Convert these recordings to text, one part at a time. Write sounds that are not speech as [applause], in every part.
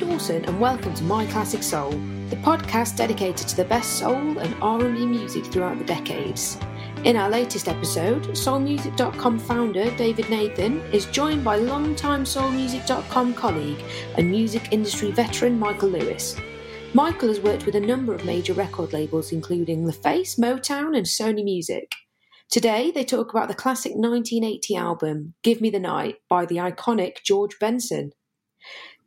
Dawson, and welcome to My Classic Soul, the podcast dedicated to the best soul and R&B music throughout the decades. In our latest episode, SoulMusic.com founder David Nathan is joined by longtime SoulMusic.com colleague and music industry veteran Michael Lewis. Michael has worked with a number of major record labels, including The Face, Motown, and Sony Music. Today, they talk about the classic 1980 album, Give Me the Night, by the iconic George Benson.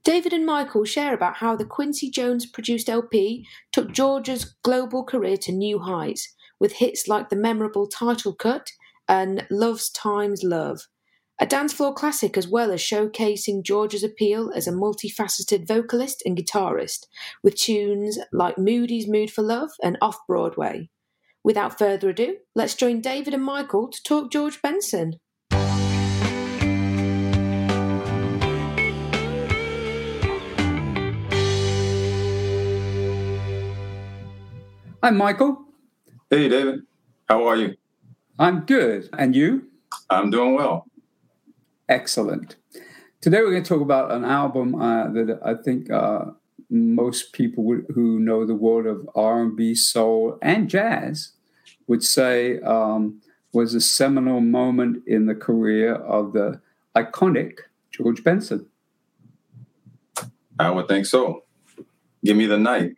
David and Michael share about how the Quincy Jones produced LP took George's global career to new heights with hits like the memorable title cut and Love's Times Love, a dance floor classic as well as showcasing George's appeal as a multifaceted vocalist and guitarist, with tunes like Moody's Mood for Love and Off Broadway. Without further ado, let's join David and Michael to talk George Benson. Hi, Michael. Hey, David. How are you? I'm good. And you? I'm doing well. Excellent. Today we're going to talk about an album uh, that I think uh, most people would, who know the world of R&B, soul, and jazz would say um, was a seminal moment in the career of the iconic George Benson. I would think so. Give me the night.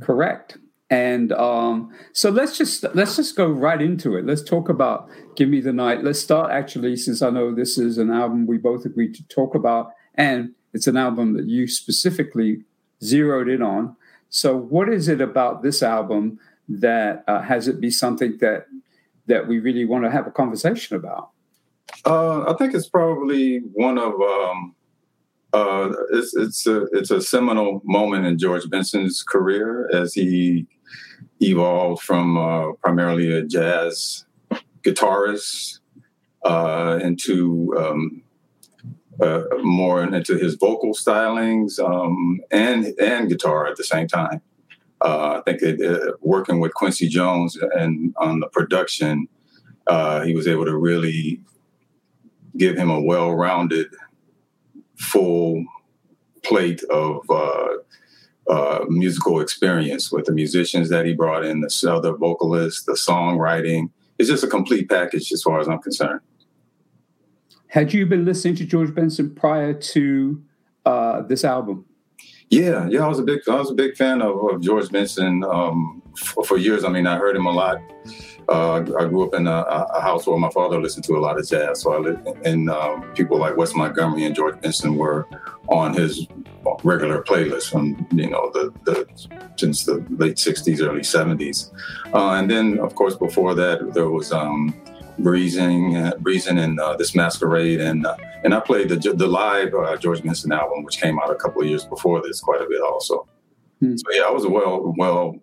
Correct. And um, so let's just let's just go right into it. Let's talk about "Give Me the Night." Let's start actually, since I know this is an album we both agreed to talk about, and it's an album that you specifically zeroed in on. So, what is it about this album that uh, has it be something that that we really want to have a conversation about? Uh, I think it's probably one of um, uh, it's it's a it's a seminal moment in George Benson's career as he evolved from uh, primarily a jazz guitarist uh, into um, uh, more into his vocal stylings um, and and guitar at the same time. Uh, I think it, uh, working with Quincy Jones and on the production, uh, he was able to really give him a well-rounded, full plate of uh, musical experience with the musicians that he brought in, the other vocalists, the songwriting. It's just a complete package as far as I'm concerned. Had you been listening to George Benson prior to uh, this album? Yeah, yeah, I was a big, I was a big fan of, of George Benson um, for, for, years. I mean, I heard him a lot. Uh, I grew up in a, a, house where my father listened to a lot of jazz, so I lived, and um, people like Wes Montgomery and George Benson were on his regular playlist from you know the, the since the late '60s, early '70s, uh, and then of course before that there was um, Breezing, uh, Breezing, and uh, this Masquerade, and uh, and I played the the live uh, George Benson album, which came out a couple of years before this, quite a bit also. Hmm. So yeah, I was well well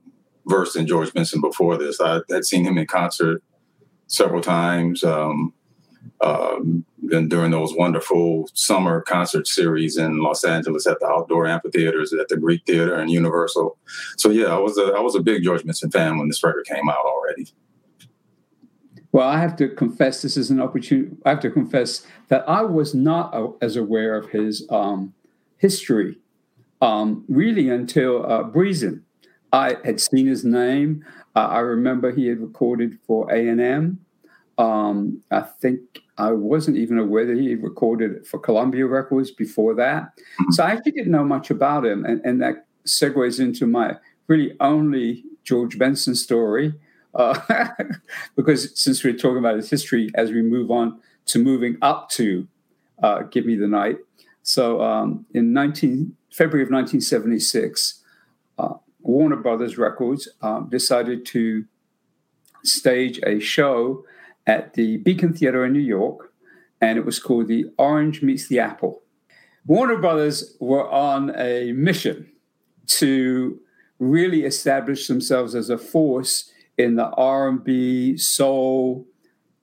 versed in George Benson before this. I had seen him in concert several times. Um, um, and during those wonderful summer concert series in Los Angeles at the outdoor amphitheaters at the Greek Theater and Universal. So yeah, I was a I was a big George Benson fan when this record came out already. Well, I have to confess, this is an opportunity. I have to confess that I was not as aware of his um, history um, really until uh. I had seen his name. Uh, I remember he had recorded for A and M. Um, I think I wasn't even aware that he recorded for Columbia Records before that. Mm-hmm. So I actually didn't know much about him. And, and that segues into my really only George Benson story. Uh, [laughs] because since we're talking about his history as we move on to moving up to uh, Give Me the Night. So um, in 19, February of 1976, uh, Warner Brothers Records um, decided to stage a show at the Beacon Theater in New York, and it was called The Orange Meets the Apple. Warner Brothers were on a mission to really establish themselves as a force in the R&B, soul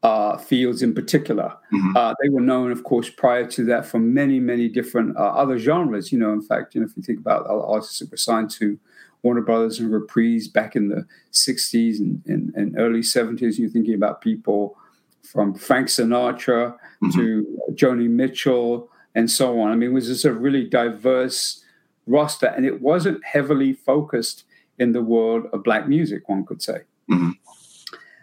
uh, fields in particular. Mm-hmm. Uh, they were known, of course, prior to that for many, many different uh, other genres. You know, in fact, you know, if you think about artists that were signed to Warner Brothers and Reprise back in the 60s and, and, and early 70s. You're thinking about people from Frank Sinatra mm-hmm. to Joni Mitchell and so on. I mean, it was just a really diverse roster, and it wasn't heavily focused in the world of black music, one could say. Mm-hmm.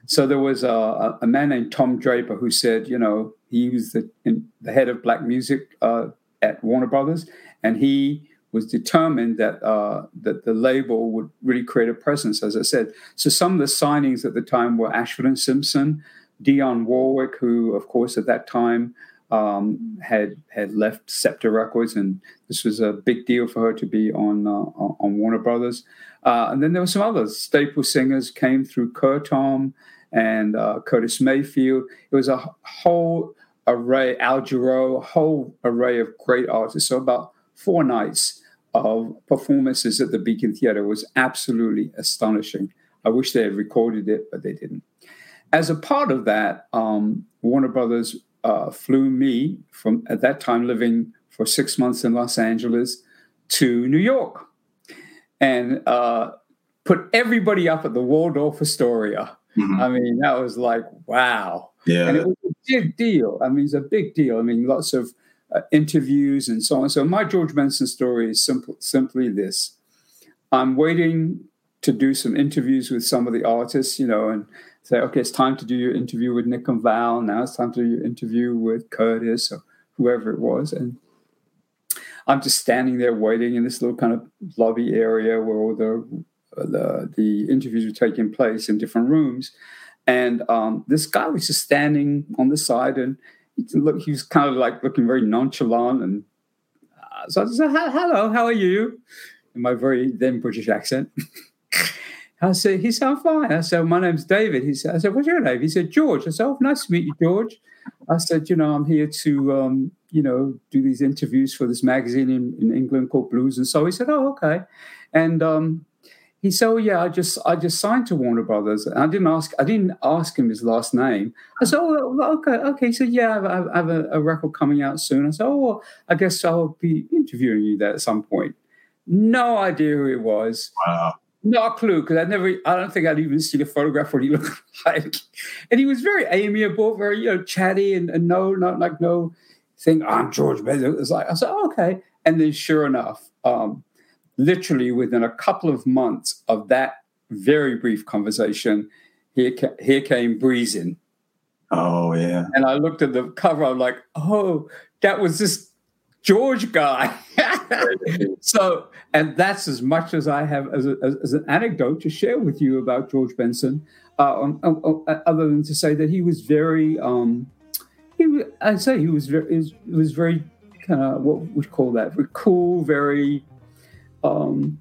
So there was a, a, man named Tom Draper who said, you know, he was the, in, the head of black music uh, at Warner Brothers, and he was determined that uh, that the label would really create a presence, as I said. So some of the signings at the time were Ashford and Simpson, Dionne Warwick, who, of course, at that time um, had had left Scepter Records, and this was a big deal for her to be on uh, on Warner Brothers. Uh, and then there were some others. Staple singers came through Curtom and uh, Curtis Mayfield. It was a whole array, Al Jarreau, a whole array of great artists. So about four nights of performances at the Beacon Theater was absolutely astonishing. I wish they had recorded it, but they didn't. As a part of that, um, Warner Brothers uh, flew me from at that time living for six months in Los Angeles to New York and uh, put everybody up at the Waldorf Astoria. Mm-hmm. I mean, that was like, wow. Yeah. And it was a big deal. I mean, it's a big deal. I mean, lots of uh, interviews and so on. So my George Benson story is simple, simply this. I'm waiting to do some interviews with some of the artists, you know, and say, okay, it's time to do your interview with Nick and Val. Now it's time to do your interview with Curtis or whoever it was. And I'm just standing there waiting in this little kind of lobby area where all the the, the interviews were taking place in different rooms. And um, this guy was just standing on the side and look, he was kind of like looking very nonchalant. And uh, so I said, hello, how are you? In my very then British accent. [laughs] I said, he said, I'm fine. I said, my name's David. He said, I said, what's your name? He said, George. I said, oh, nice to meet you, George. I said, you know, I'm here to, um, you know, do these interviews for this magazine in, in England called Blues. And so he said, oh, okay. And um, he said, oh, yeah, I just, I just signed to Warner Brothers. And I didn't ask, I didn't ask him his last name. I said, oh, okay, okay. He said, yeah, I have, I have a, a, record coming out soon. I said, oh, well, I guess I'll be interviewing you there at some point. No idea who it was. Wow. Not a clue because I never, I don't think I'd even seen a photograph of what he [laughs] looked like. And he was very amiable, very, you know, chatty and, and no, not like no thing, I'm George Benson. It was like, I said, oh, okay. And then sure enough, um, literally within a couple of months of that very brief conversation, here, here came Breezin'. Oh, yeah. And I looked at the cover, I'm like, oh, that was this George guy. [laughs] so, and that's as much as I have as, a, as, an anecdote to share with you about George Benson, uh, um, other than to say that he was very, um, he, I'd say he was very, he was very kind of what would call that? Very cool, very, um,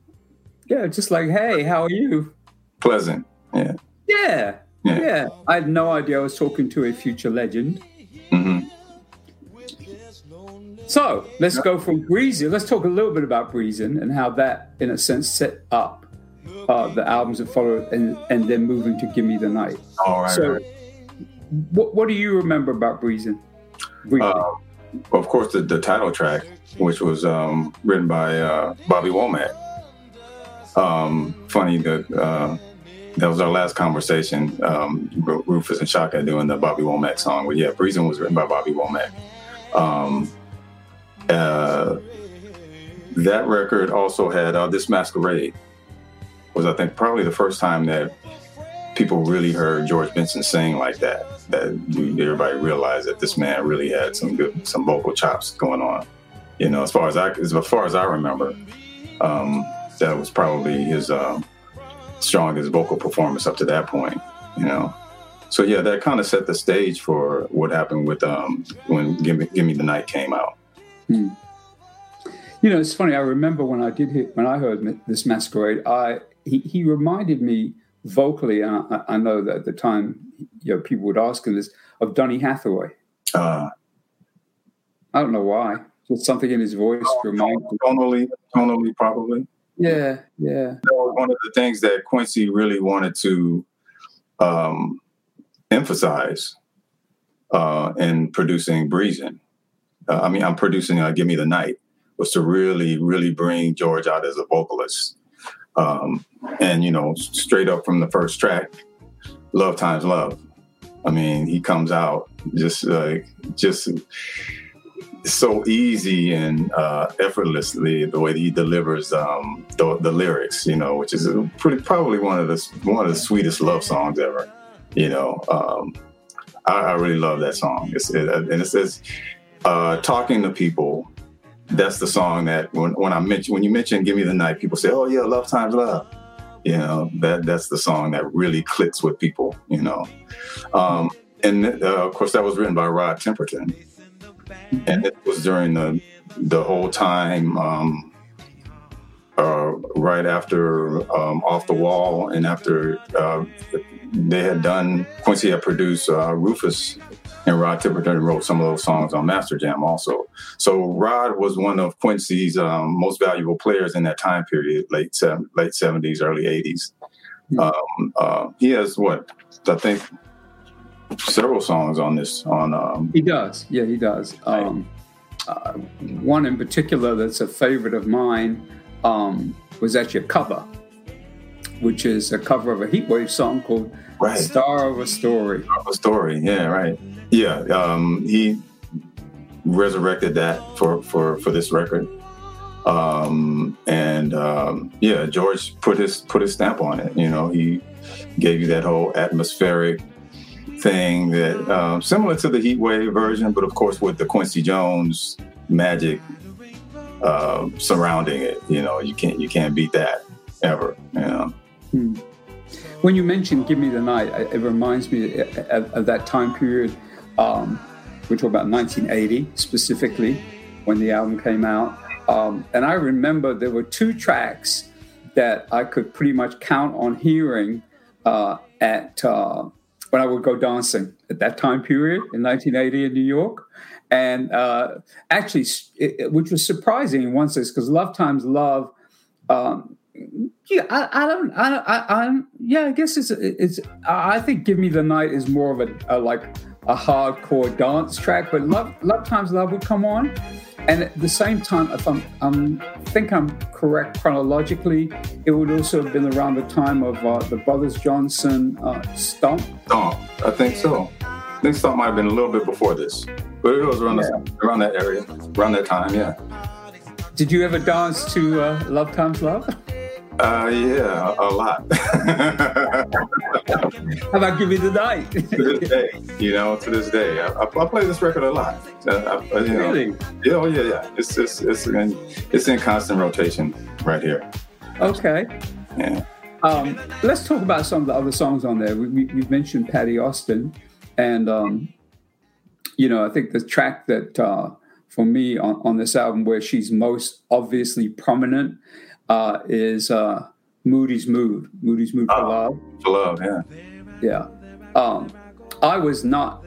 yeah, just like, hey, how are you? Pleasant. Yeah. Yeah. Yeah. yeah. I had no idea I was talking to a future legend. Mm-hmm. So let's go from Breezing. Let's talk a little bit about Breezing and how that, in a sense, set up uh, the albums that followed and, and then moving to Give Me the Night. All right. So, right. What, what do you remember about Breezing? Uh, of course, the, the title track, which was um, written by uh, Bobby Womack. Um, funny that uh, that was our last conversation. Um, Rufus and Chaka doing the Bobby Womack song. But yeah, Breezing was written by Bobby Womack. Um, uh, that record also had uh, this masquerade was I think probably the first time that people really heard George Benson sing like that. That everybody realized that this man really had some good some vocal chops going on. You know, as far as I as far as I remember, um, that was probably his um, strongest vocal performance up to that point. You know, so yeah, that kind of set the stage for what happened with um, when "Give Me, Give Me the Night" came out. Hmm. You know, it's funny. I remember when I did hear, when I heard this masquerade. I he, he reminded me vocally, and I, I, know that at the time, you know, people would ask him this of Donny Hathaway. Uh, I don't know why. Just something in his voice oh, reminded tonally, tonally, probably. Yeah, yeah. That was one of the things that Quincy really wanted to um, emphasize uh, in producing Breezing uh, I mean, I'm producing uh, "Give Me the Night" was to really, really bring George out as a vocalist. Um, and you know, straight up from the first track, "Love Times Love." I mean, he comes out just like just so easy and uh, effortlessly the way he delivers um, the, the, lyrics, you know, which is pretty probably one of the one of the sweetest love songs ever. You know, um, I, I, really love that song. It's, it, and it says, uh, "Talking to people." That's the song that when, when I mention when you mention "Give Me the Night," people say, "Oh yeah, love times love." You know that that's the song that really clicks with people. You know, um, and uh, of course that was written by Rod Temperton and it was during the the whole time um, uh, right after um, Off the Wall and after uh, they had done Quincy had produced uh, Rufus and Rod Temperton wrote some of those songs on Master Jam also. So Rod was one of Quincy's um, most valuable players in that time period, late late seventies, early 80s mm-hmm. um, uh, he has what I think several songs on this. On um, he does, yeah, he does. Um, uh, one in particular that's a favorite of mine um, was actually a cover, which is a cover of a Heatwave song called right. "Star of a Story." Star of a Story, yeah, right, yeah. Um, he resurrected that for for for this record. Um, and um, yeah, George put his put his stamp on it. You know, he gave you that whole atmospheric thing that um, similar to the Heat Wave version, but of course with the Quincy Jones magic uh, surrounding it. You know, you can't you can't beat that ever. You know. Hmm. When you mentioned "Give Me the Night," it reminds me of, of that time period. Um, we're talking about 1980 specifically when the album came out, um, and I remember there were two tracks that I could pretty much count on hearing uh, at uh, when I would go dancing at that time period in 1980 in New York. And uh, actually, it, which was surprising in one sense, because Love Times Love, um, yeah, I, I, don't, I, I, I, yeah, I guess it's, it's, I think Give Me the Night is more of a, a like a hardcore dance track, but Love, Love Times Love would come on. And at the same time, if I'm, I'm think I'm correct chronologically, it would also have been around the time of uh, the Brothers Johnson uh, Stomp. Stomp, I think so. I think Stomp might have been a little bit before this, but it was around, yeah. the, around that area, around that time, yeah. Did you ever dance to uh, Love Times Love? [laughs] Uh, yeah, a, lot. How about Give Me the Night? to this day, you know, to this day, I, I, I play this record a lot. Uh, I, you know, really? Yeah, oh yeah, yeah. It's it's it's in, it's in constant rotation right here. Okay. Yeah. Um, let's talk about some of the other songs on there. We, we, have mentioned Patti Austin, and um, you know, I think the track that uh, for me on, on this album where she's most obviously prominent uh, is uh, Moody's Mood. Moody's Mood for oh, Love. For Love, yeah. Yeah. Um, I was not,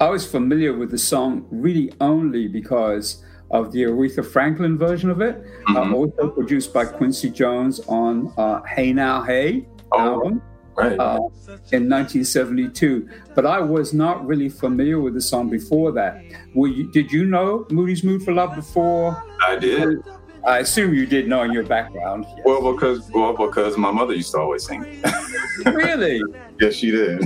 I was familiar with the song really only because of the Aretha Franklin version of it, uh, mm-hmm. uh, also produced by Quincy Jones on uh, Hey Now Hey oh, album. Right. Uh, in 1972, but I was not really familiar with the song before that. You, did you know Moody's Mood for Love before? I did. I assume you did know in your background. Yes. Well, because well, because my mother used to always sing. [laughs] really? yes, she did.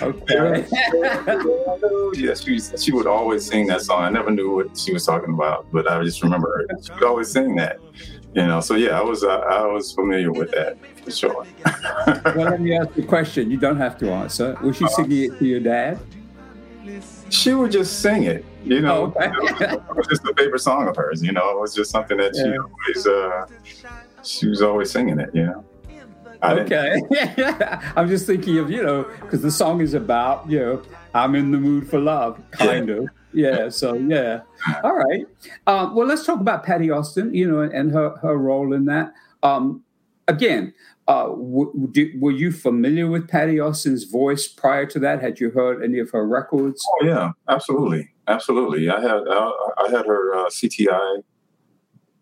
okay. [laughs] yeah, she she would always sing that song. I never knew what she was talking about, but I just remember her. She would always sing that. You know, so yeah, I was uh, I was familiar with that for sure. [laughs] well, let me ask you a question. You don't have to answer. Was she singing it to your dad? She would just sing it. You know, oh, okay. it was just a favorite song of hers. You know, it was just something that yeah. she always uh, she was always singing it. You know. I okay. [laughs] I'm just thinking of you know because the song is about you know I'm in the mood for love, kind yeah. of. Yeah. So yeah. All right. Um, well, let's talk about Patti Austin. You know, and her her role in that. Um, again, uh, w- do, were you familiar with Patti Austin's voice prior to that? Had you heard any of her records? Oh yeah, absolutely, absolutely. I had uh, I had her uh, CTI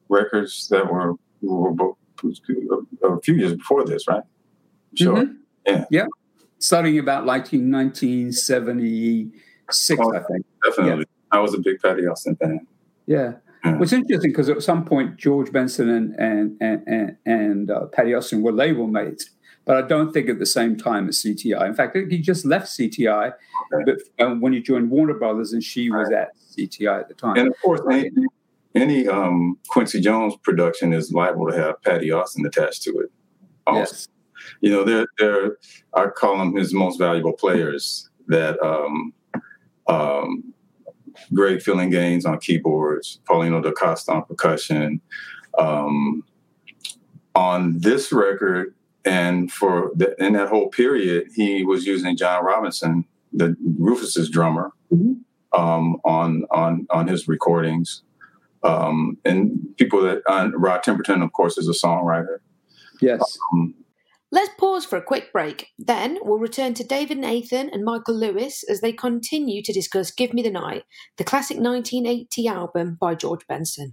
records that were, were, a few years before this, right? Sure. Mm-hmm. Yeah. Yeah. Starting about like 1976, oh, I think. Definitely. Yeah. I was a big Patti Austin fan. Yeah. Mm. What's interesting because at some point George Benson and and and and, and uh, Patti Austin were label mates. But I don't think at the same time as CTI. In fact, he just left CTI but, um, when he joined Warner Brothers, and she was at CTI at the time. And of course, any, any um, Quincy Jones production is liable to have Patti Austin attached to it. Also. Yes. You know, they're, they're, I call them his most valuable players that um, um, Greg Phillinganes on keyboards, Paulinho da Costa on percussion. Um, on this record, and for the, in that whole period, he was using John Robinson, the Rufus's drummer, mm-hmm. um, on on on his recordings. Um, and people that uh, Rod Temperton, of course, is a songwriter. Yes. Um, Let's pause for a quick break. Then we'll return to David Nathan and Michael Lewis as they continue to discuss Give Me the Night, the classic 1980 album by George Benson.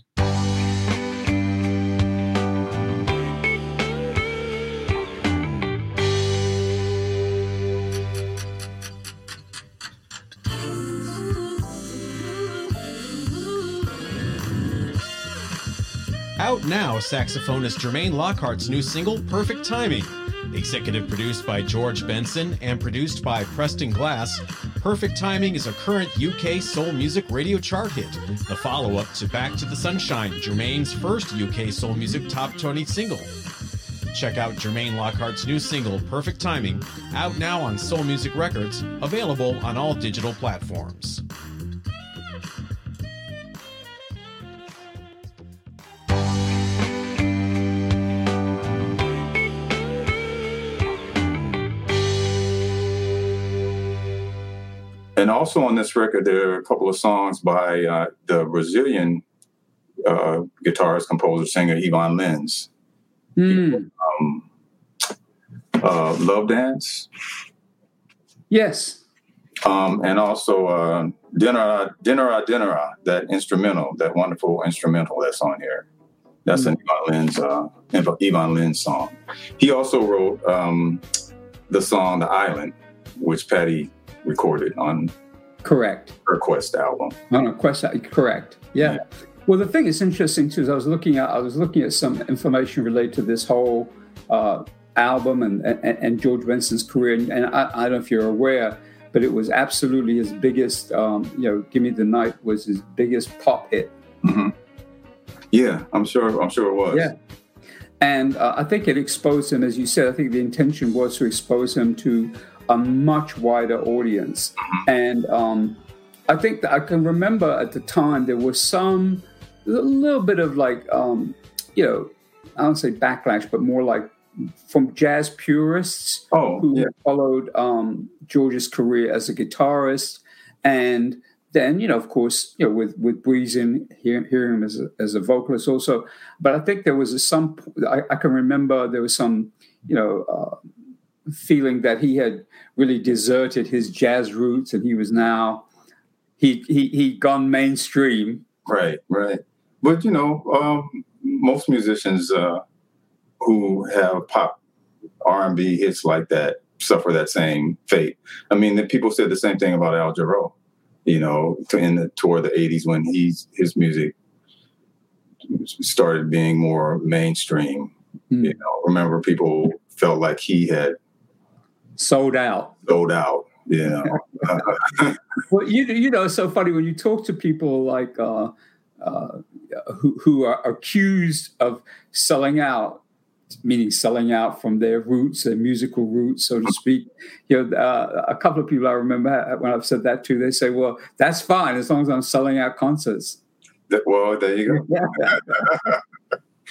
Out now, saxophonist Jermaine Lockhart's new single, Perfect Timing. Executive produced by George Benson and produced by Preston Glass, Perfect Timing is a current UK soul music radio chart hit, the follow up to Back to the Sunshine, Jermaine's first UK soul music top 20 single. Check out Jermaine Lockhart's new single, Perfect Timing, out now on Soul Music Records, available on all digital platforms. Also on this record, there are a couple of songs by uh, the Brazilian uh, guitarist, composer, singer Ivan Lins. Mm. Um, uh, Love Dance. Yes. Um, and also uh, Dinner, Dinner, Dinner, that instrumental, that wonderful instrumental that's on here. That's mm. an Ivan Lins, uh, Ivan Lins song. He also wrote um, the song "The Island," which Patti recorded on correct her Qwest album. On a Qwest, correct? Yeah. yeah. Well, the thing that's interesting too is I was looking at I was looking at some information related to this whole uh, album and, and, and George Benson's career, and, and I, I, don't know if you're aware, but it was absolutely his biggest. Um, you know, "Give Me the Night" was his biggest pop hit. Mm-hmm. Yeah, I'm sure. I'm sure it was. Yeah. And uh, I think it exposed him, as you said. I think the intention was to expose him to a much wider audience. And um, I think that I can remember at the time there was some, a little bit of like, um, you know, I don't say backlash, but more like from jazz purists oh, who yeah. followed um, George's career as a guitarist. And then, you know, of course, you know, with with Breezin, hearing, hearing him as a, as a vocalist also. But I think there was a, some, I, I, can remember there was some, you know, uh, feeling that he had really deserted his jazz roots and he was now he he he gone mainstream. Right, right. But you know, um, most musicians uh, who have pop R and B hits like that suffer that same fate. I mean, the people said the same thing about Al Jarreau. You know, in the toward the '80s when he's his music started being more mainstream. Mm. You know, remember people felt like he had sold out. Sold out. Yeah. [laughs] well, you you know, it's so funny when you talk to people like uh, uh, who who are accused of selling out, meaning selling out from their roots, their musical roots, so to speak. You know, uh, a couple of people I remember when I've said that to, they say, "Well, that's fine as long as I'm selling out concerts." Well, there you go. [laughs]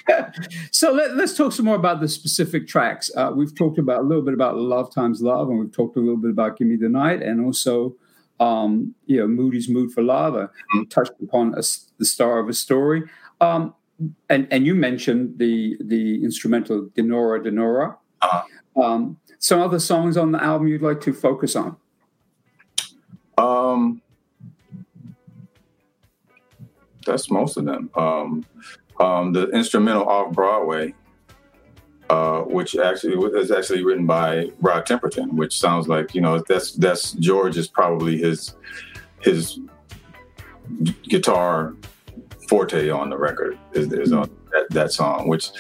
[laughs] so let, us talk some more about the specific tracks. Uh, we've talked about a little bit about Love Times Love, and we've talked a little bit about Give Me the Night, and also, um, you know, Moody's Mood for Lava. Mm-hmm. Touched upon a, the star of a story, um, and and you mentioned the the instrumental Dinorah Dinorah. Uh-huh. Um, some other songs on the album you'd like to focus on? Um, that's most of them. Um, um, the instrumental off Broadway, uh, which actually is actually written by Rod Temperton, which sounds like you know that's that's George is probably his his guitar forte on the record is, is on that, that song, which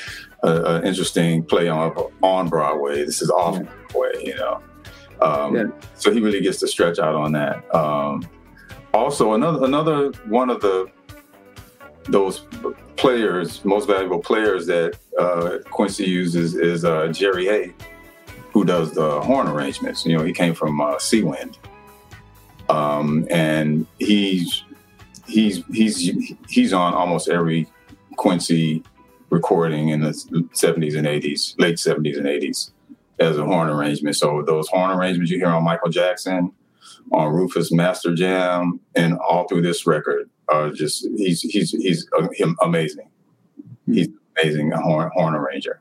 an interesting play on on Broadway. This is off. Broadway, you know. Um, yeah. So he really gets to stretch out on that. Um, also, another another one of the those players, most valuable players that uh, Quincy uses is uh, Jerry Hey, who does the horn arrangements. You know, he came from uh, Seawind, um, and he's he's he's he's on almost every Quincy recording in the 70s and 80s, late 70s and 80s as a horn arrangement. So those horn arrangements you hear on Michael Jackson, on Rufus Master Jam, and all through this record are just he's he's he's amazing. He's amazing a horn horn arranger.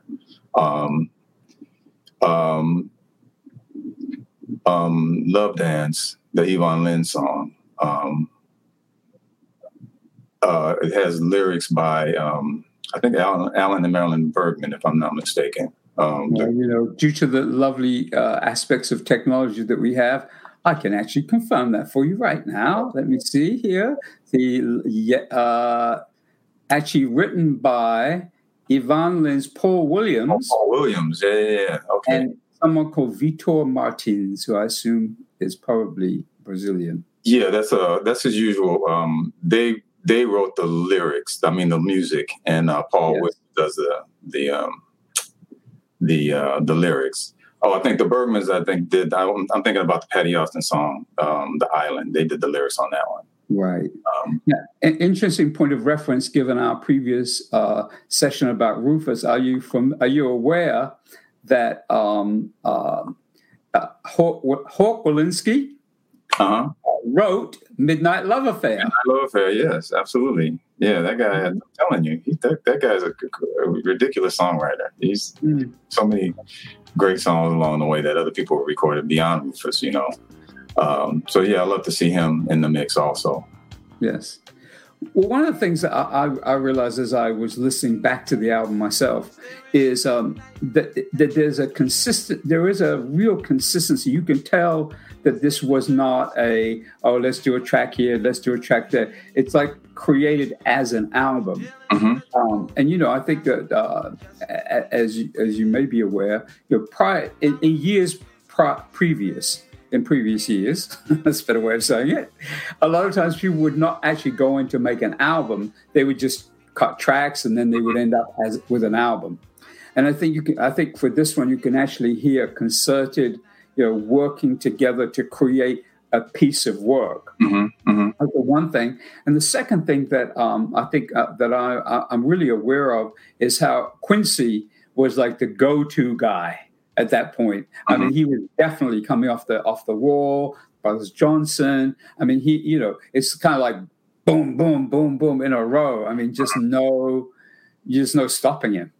Um, um, um, Love Dance, the Ivan Lins song. Um, uh, it has lyrics by um, I think Alan, Alan and Marilyn Bergman, if I'm not mistaken. Um, well, you know, due to the lovely uh, aspects of technology that we have, I can actually confirm that for you right now. Let me see here. The uh, actually written by Ivan Lins Paul Williams. Oh, Paul Williams, yeah, yeah, yeah. Okay. And someone called Vitor Martins, who I assume is probably Brazilian. Yeah, that's uh that's his usual. Um, they they wrote the lyrics. I mean the music, and uh, Paul yes. does the the um, the uh, the lyrics. Oh, I think the Bergmans. I think did. I, am thinking about the Patti Austin song, um, "The Island." They did the lyrics on that one. Right. Um, yeah. An interesting point of reference, given our previous uh, session about Rufus. Are you from? Are you aware that um, uh, uh, Hawk, Hawk Wolinski uh-huh. wrote Midnight Love Affair. Midnight Love Affair, yes, absolutely. Yeah, that guy, I'm telling you, he, that, that guy's a, a ridiculous songwriter. He's mm. so many great songs along the way that other people recorded beyond Rufus, you know. Um, so, yeah, I love to see him in the mix also. Yes. Well, one of the things that I, I, I, realized as I was listening back to the album myself is um, that, that there's a consistent, there is a real consistency. You can tell that this was not a oh let's do a track here, let's do a track there. It's like created as an album. Mm-hmm. Um, and you know, I think that uh, as as you may be aware, you know, prior in, in years previous in previous years, [laughs] that's a better way of saying it. A lot of times people would not actually go in to make an album; they would just cut tracks, and then they would end up as with an album. And I think you can. I think for this one, you can actually hear concerted you know, working together to create a piece of work. Mm-hmm, mm-hmm. That's the one thing. And the second thing that um, I think uh, that I, I'm really aware of is how Quincy was like the go-to guy at that point. Mm-hmm. I mean, mm-hmm. he was definitely coming off the off the wall. Brothers Johnson. I mean, he, you know, it's kind of like boom, boom, boom, boom in a row. I mean, just no, just no stopping him.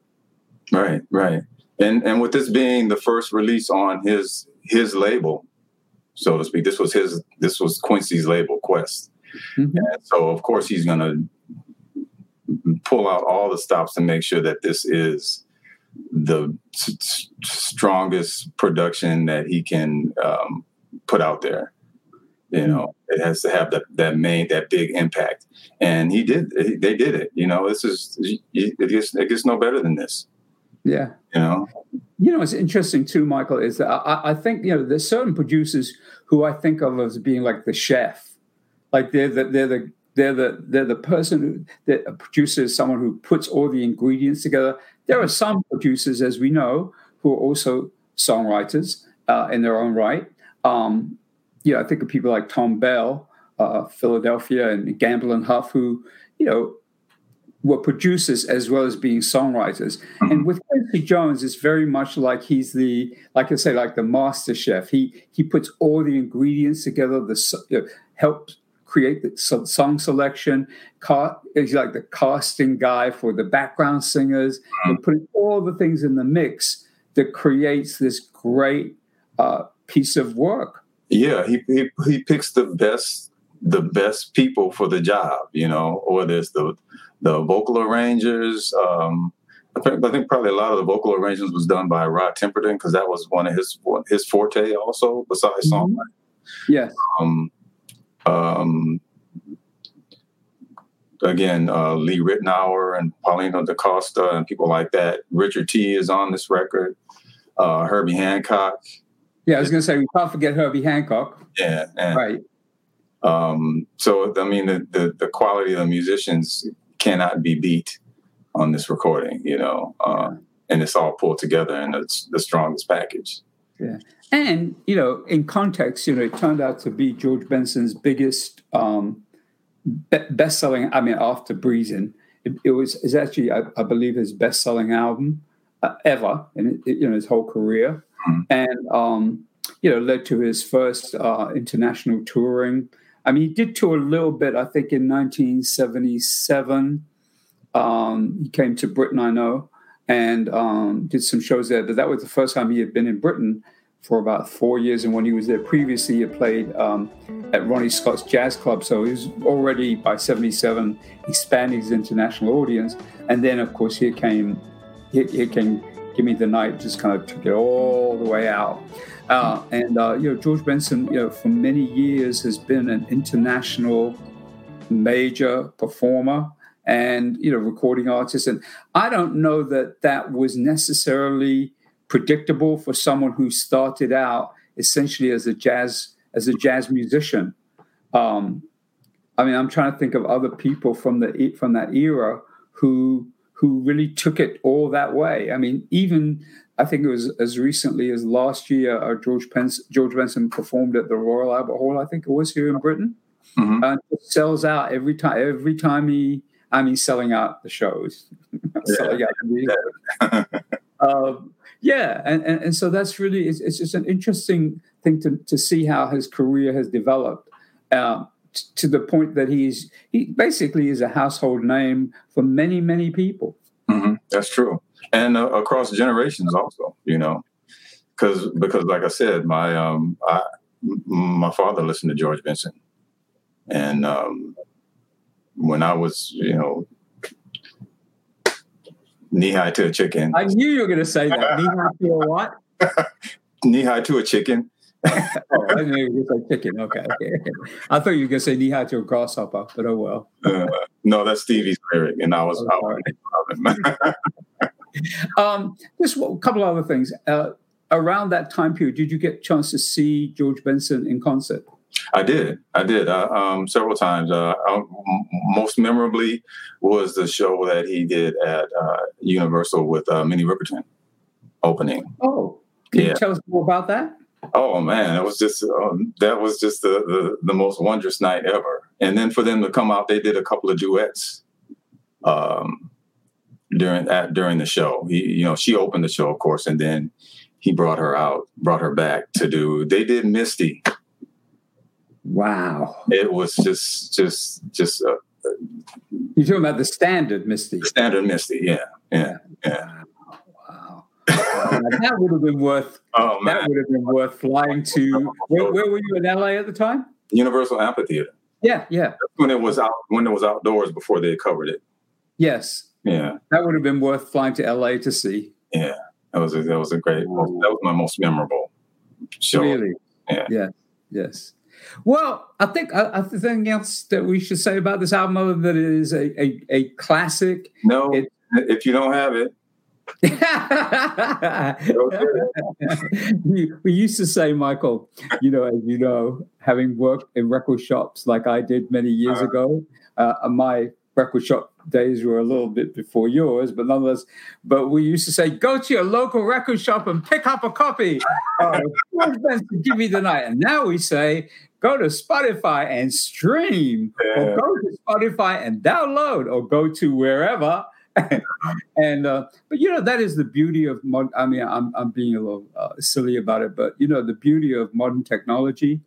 Right, right. And and with this being the first release on his his label, so to speak. This was his. This was Quincy's label, Qwest. Mm-hmm. And so, of course, he's going to pull out all the stops to make sure that this is the s- strongest production that he can um, put out there. You mm-hmm. know, it has to have that that main that big impact, and he did. They did it. You know, this is it gets it gets no better than this. Yeah. You know, you know, it's interesting too, Michael, is that I, I, think you know there's certain producers who I think of as being like the chef, like they're the they're the they're the they're the person who the producer is someone who puts all the ingredients together. There are some producers, as we know, who are also songwriters uh, in their own right. Um, you know, I think of people like Thom Bell, uh, Philadelphia, and Gamble and Huff, who you know were producers as well as being songwriters. And with Quincy Jones, it's very much like he's the, like I say, like the master chef. He he puts all the ingredients together, the you know, helps create the song selection. he's like the casting guy for the background singers, mm-hmm. and putting all the things in the mix that creates this great uh, piece of work. Yeah, he, he he picks the best the best people for the job, you know, or there's the the vocal arrangers. Um, I think, I think probably a lot of the vocal arrangements was done by Rod Temperton because that was one of his his forte also besides mm-hmm. songwriting. Yes. Um, um, again, uh, Lee Ritenour and Paulinho da Costa and people like that. Richard Tee is on this record. Uh, Herbie Hancock. Yeah, I was going to say we can't forget Herbie Hancock. Yeah, and, right. Um, so I mean, the, the, the quality of the musicians cannot be beat on this recording. You know, uh, and it's all pulled together in it's the strongest package. Yeah, and you know, in context, you know, it turned out to be George Benson's biggest um, be- best-selling. I mean, after Breezing. it, it was is actually, I, I, believe, his best-selling album uh, ever in you know his whole career, mm-hmm. and um, you know, led to his first uh, international touring. I mean, he did tour a little bit. I think in 1977, um, he came to Britain. I know, and um, did some shows there. But that was the first time he had been in Britain for about four years. And when he was there previously, he played um, at Ronnie Scott's Jazz Club. So he was already by 77 expanding his international audience. And then, of course, here came, here, here came Give Me the Night, just kind of took it all the way out. Uh, and, uh, you know, George Benson, you know, for many years has been an international major performer and, you know, recording artist. And I don't know that that was necessarily predictable for someone who started out essentially as a jazz as a jazz musician. Um, I mean, I'm trying to think of other people from the from that era who who really took it all that way. I mean, even I think it was as recently as last year, uh, George Pence, George Benson performed at the Royal Albert Hall. I think it was here in Britain. Mm-hmm. Uh, sells out every time. Every time he, I mean, selling out the shows. [laughs] selling out the [laughs] um, yeah, and, and, and so that's really it's, it's just an interesting thing to, to see how his career has developed uh, t- to the point that he's he basically is a household name for many many people. Mm-hmm. That's true, and uh, across generations also. You know, because because like I said, my um I, my father listened to George Benson, and um, when I was you know knee high to a chicken. I knew you were going to say that. [laughs] knee high to a what? knee high to a chicken. oh, I knew you were going to say chicken. Okay, okay. I thought you were going to say knee high to a grasshopper, but oh well. Uh, no, that's Stevie's lyric, and I was oh, [laughs] um, just a couple other things. Uh, around that time period, did you get a chance to see George Benson in concert? I did. I did uh, um, several times. Uh, um, most memorably was the show that he did at uh, Universal with uh, Minnie Riperton opening. Oh, can yeah. you tell us more about that? Oh man, it was just um, that was just the, the, the most wondrous night ever. And then for them to come out, they did a couple of duets um, during at during the show. He, you know, she opened the show, of course, and then he brought her out, brought her back to do. They did Misty Wow. It was just, just, just. Uh, You're talking about the standard Misty. The standard Misty, yeah, yeah, yeah. Wow. that would have been worth. [laughs] Oh man, that would have been worth flying to. Where, where, were you in LA at the time? Universal Amphitheater. Yeah, yeah. That's when it was out. When it was outdoors before they covered it. Yes. Yeah. That would have been worth flying to LA to see. Yeah, that was a, that was a great. That was my most memorable show. Really. Yeah. Yeah. Yes. Well, I think I, think else that we should say about this album other than it is a, a, a classic. No, it, if you don't have it. we, [laughs] we used to say, Michael, you know, as you know, having worked in record shops like I did many years uh-huh. ago, uh, my record shop days were a little bit before yours, but nonetheless, but we used to say, go to your local record shop and pick up a copy [laughs] of Give Me the Night. And now we say, go to Spotify and stream, yeah. or go to Spotify and download, or go to wherever. [laughs] and uh, but you know that is the beauty of modern. I mean, I'm I'm being a little uh, silly about it, but you know the beauty of modern technology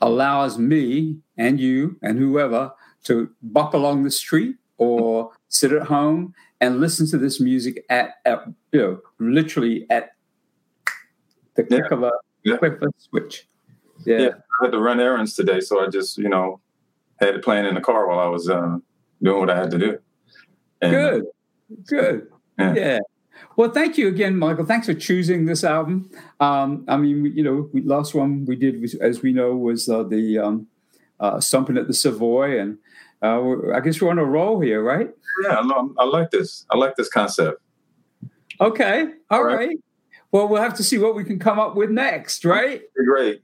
allows me and you and whoever to walk along the street or sit at home and listen to this music at, at you know literally at the click yeah. of a yeah. click of a switch. Yeah. yeah. I had to run errands today, so I just you know had it playing in the car while I was uh, doing what I had to do. And, good, good, yeah. yeah. Well, thank you again, Michael. Thanks for choosing this album. Um, I mean, you know, we, last one we did, was, as we know, was uh, the um, uh, Stomping at the Savoy, and uh, I guess we're on a roll here, right? Yeah, I, I like this. I like this concept. Okay, all right. right. Well, we'll have to see what we can come up with next, right? Great.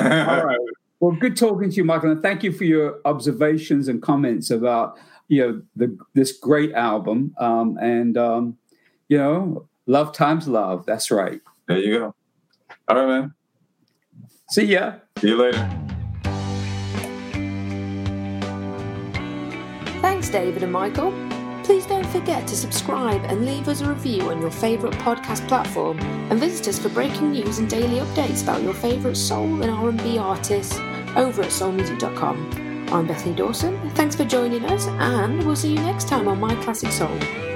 All right. [laughs] Well, good talking to you, Michael, and thank you for your observations and comments about you know the, this great album. Um, and um, you know, love times love. That's right. There you go. All right, man. See ya. See you later. Thanks, David and Michael. Please don't forget to subscribe and leave us a review on your favourite podcast platform, and visit us for breaking news and daily updates about your favourite soul and R&B artists over at soulmusic.com. I'm Bethany Dawson. Thanks for joining us, and we'll see you next time on My Classic Soul.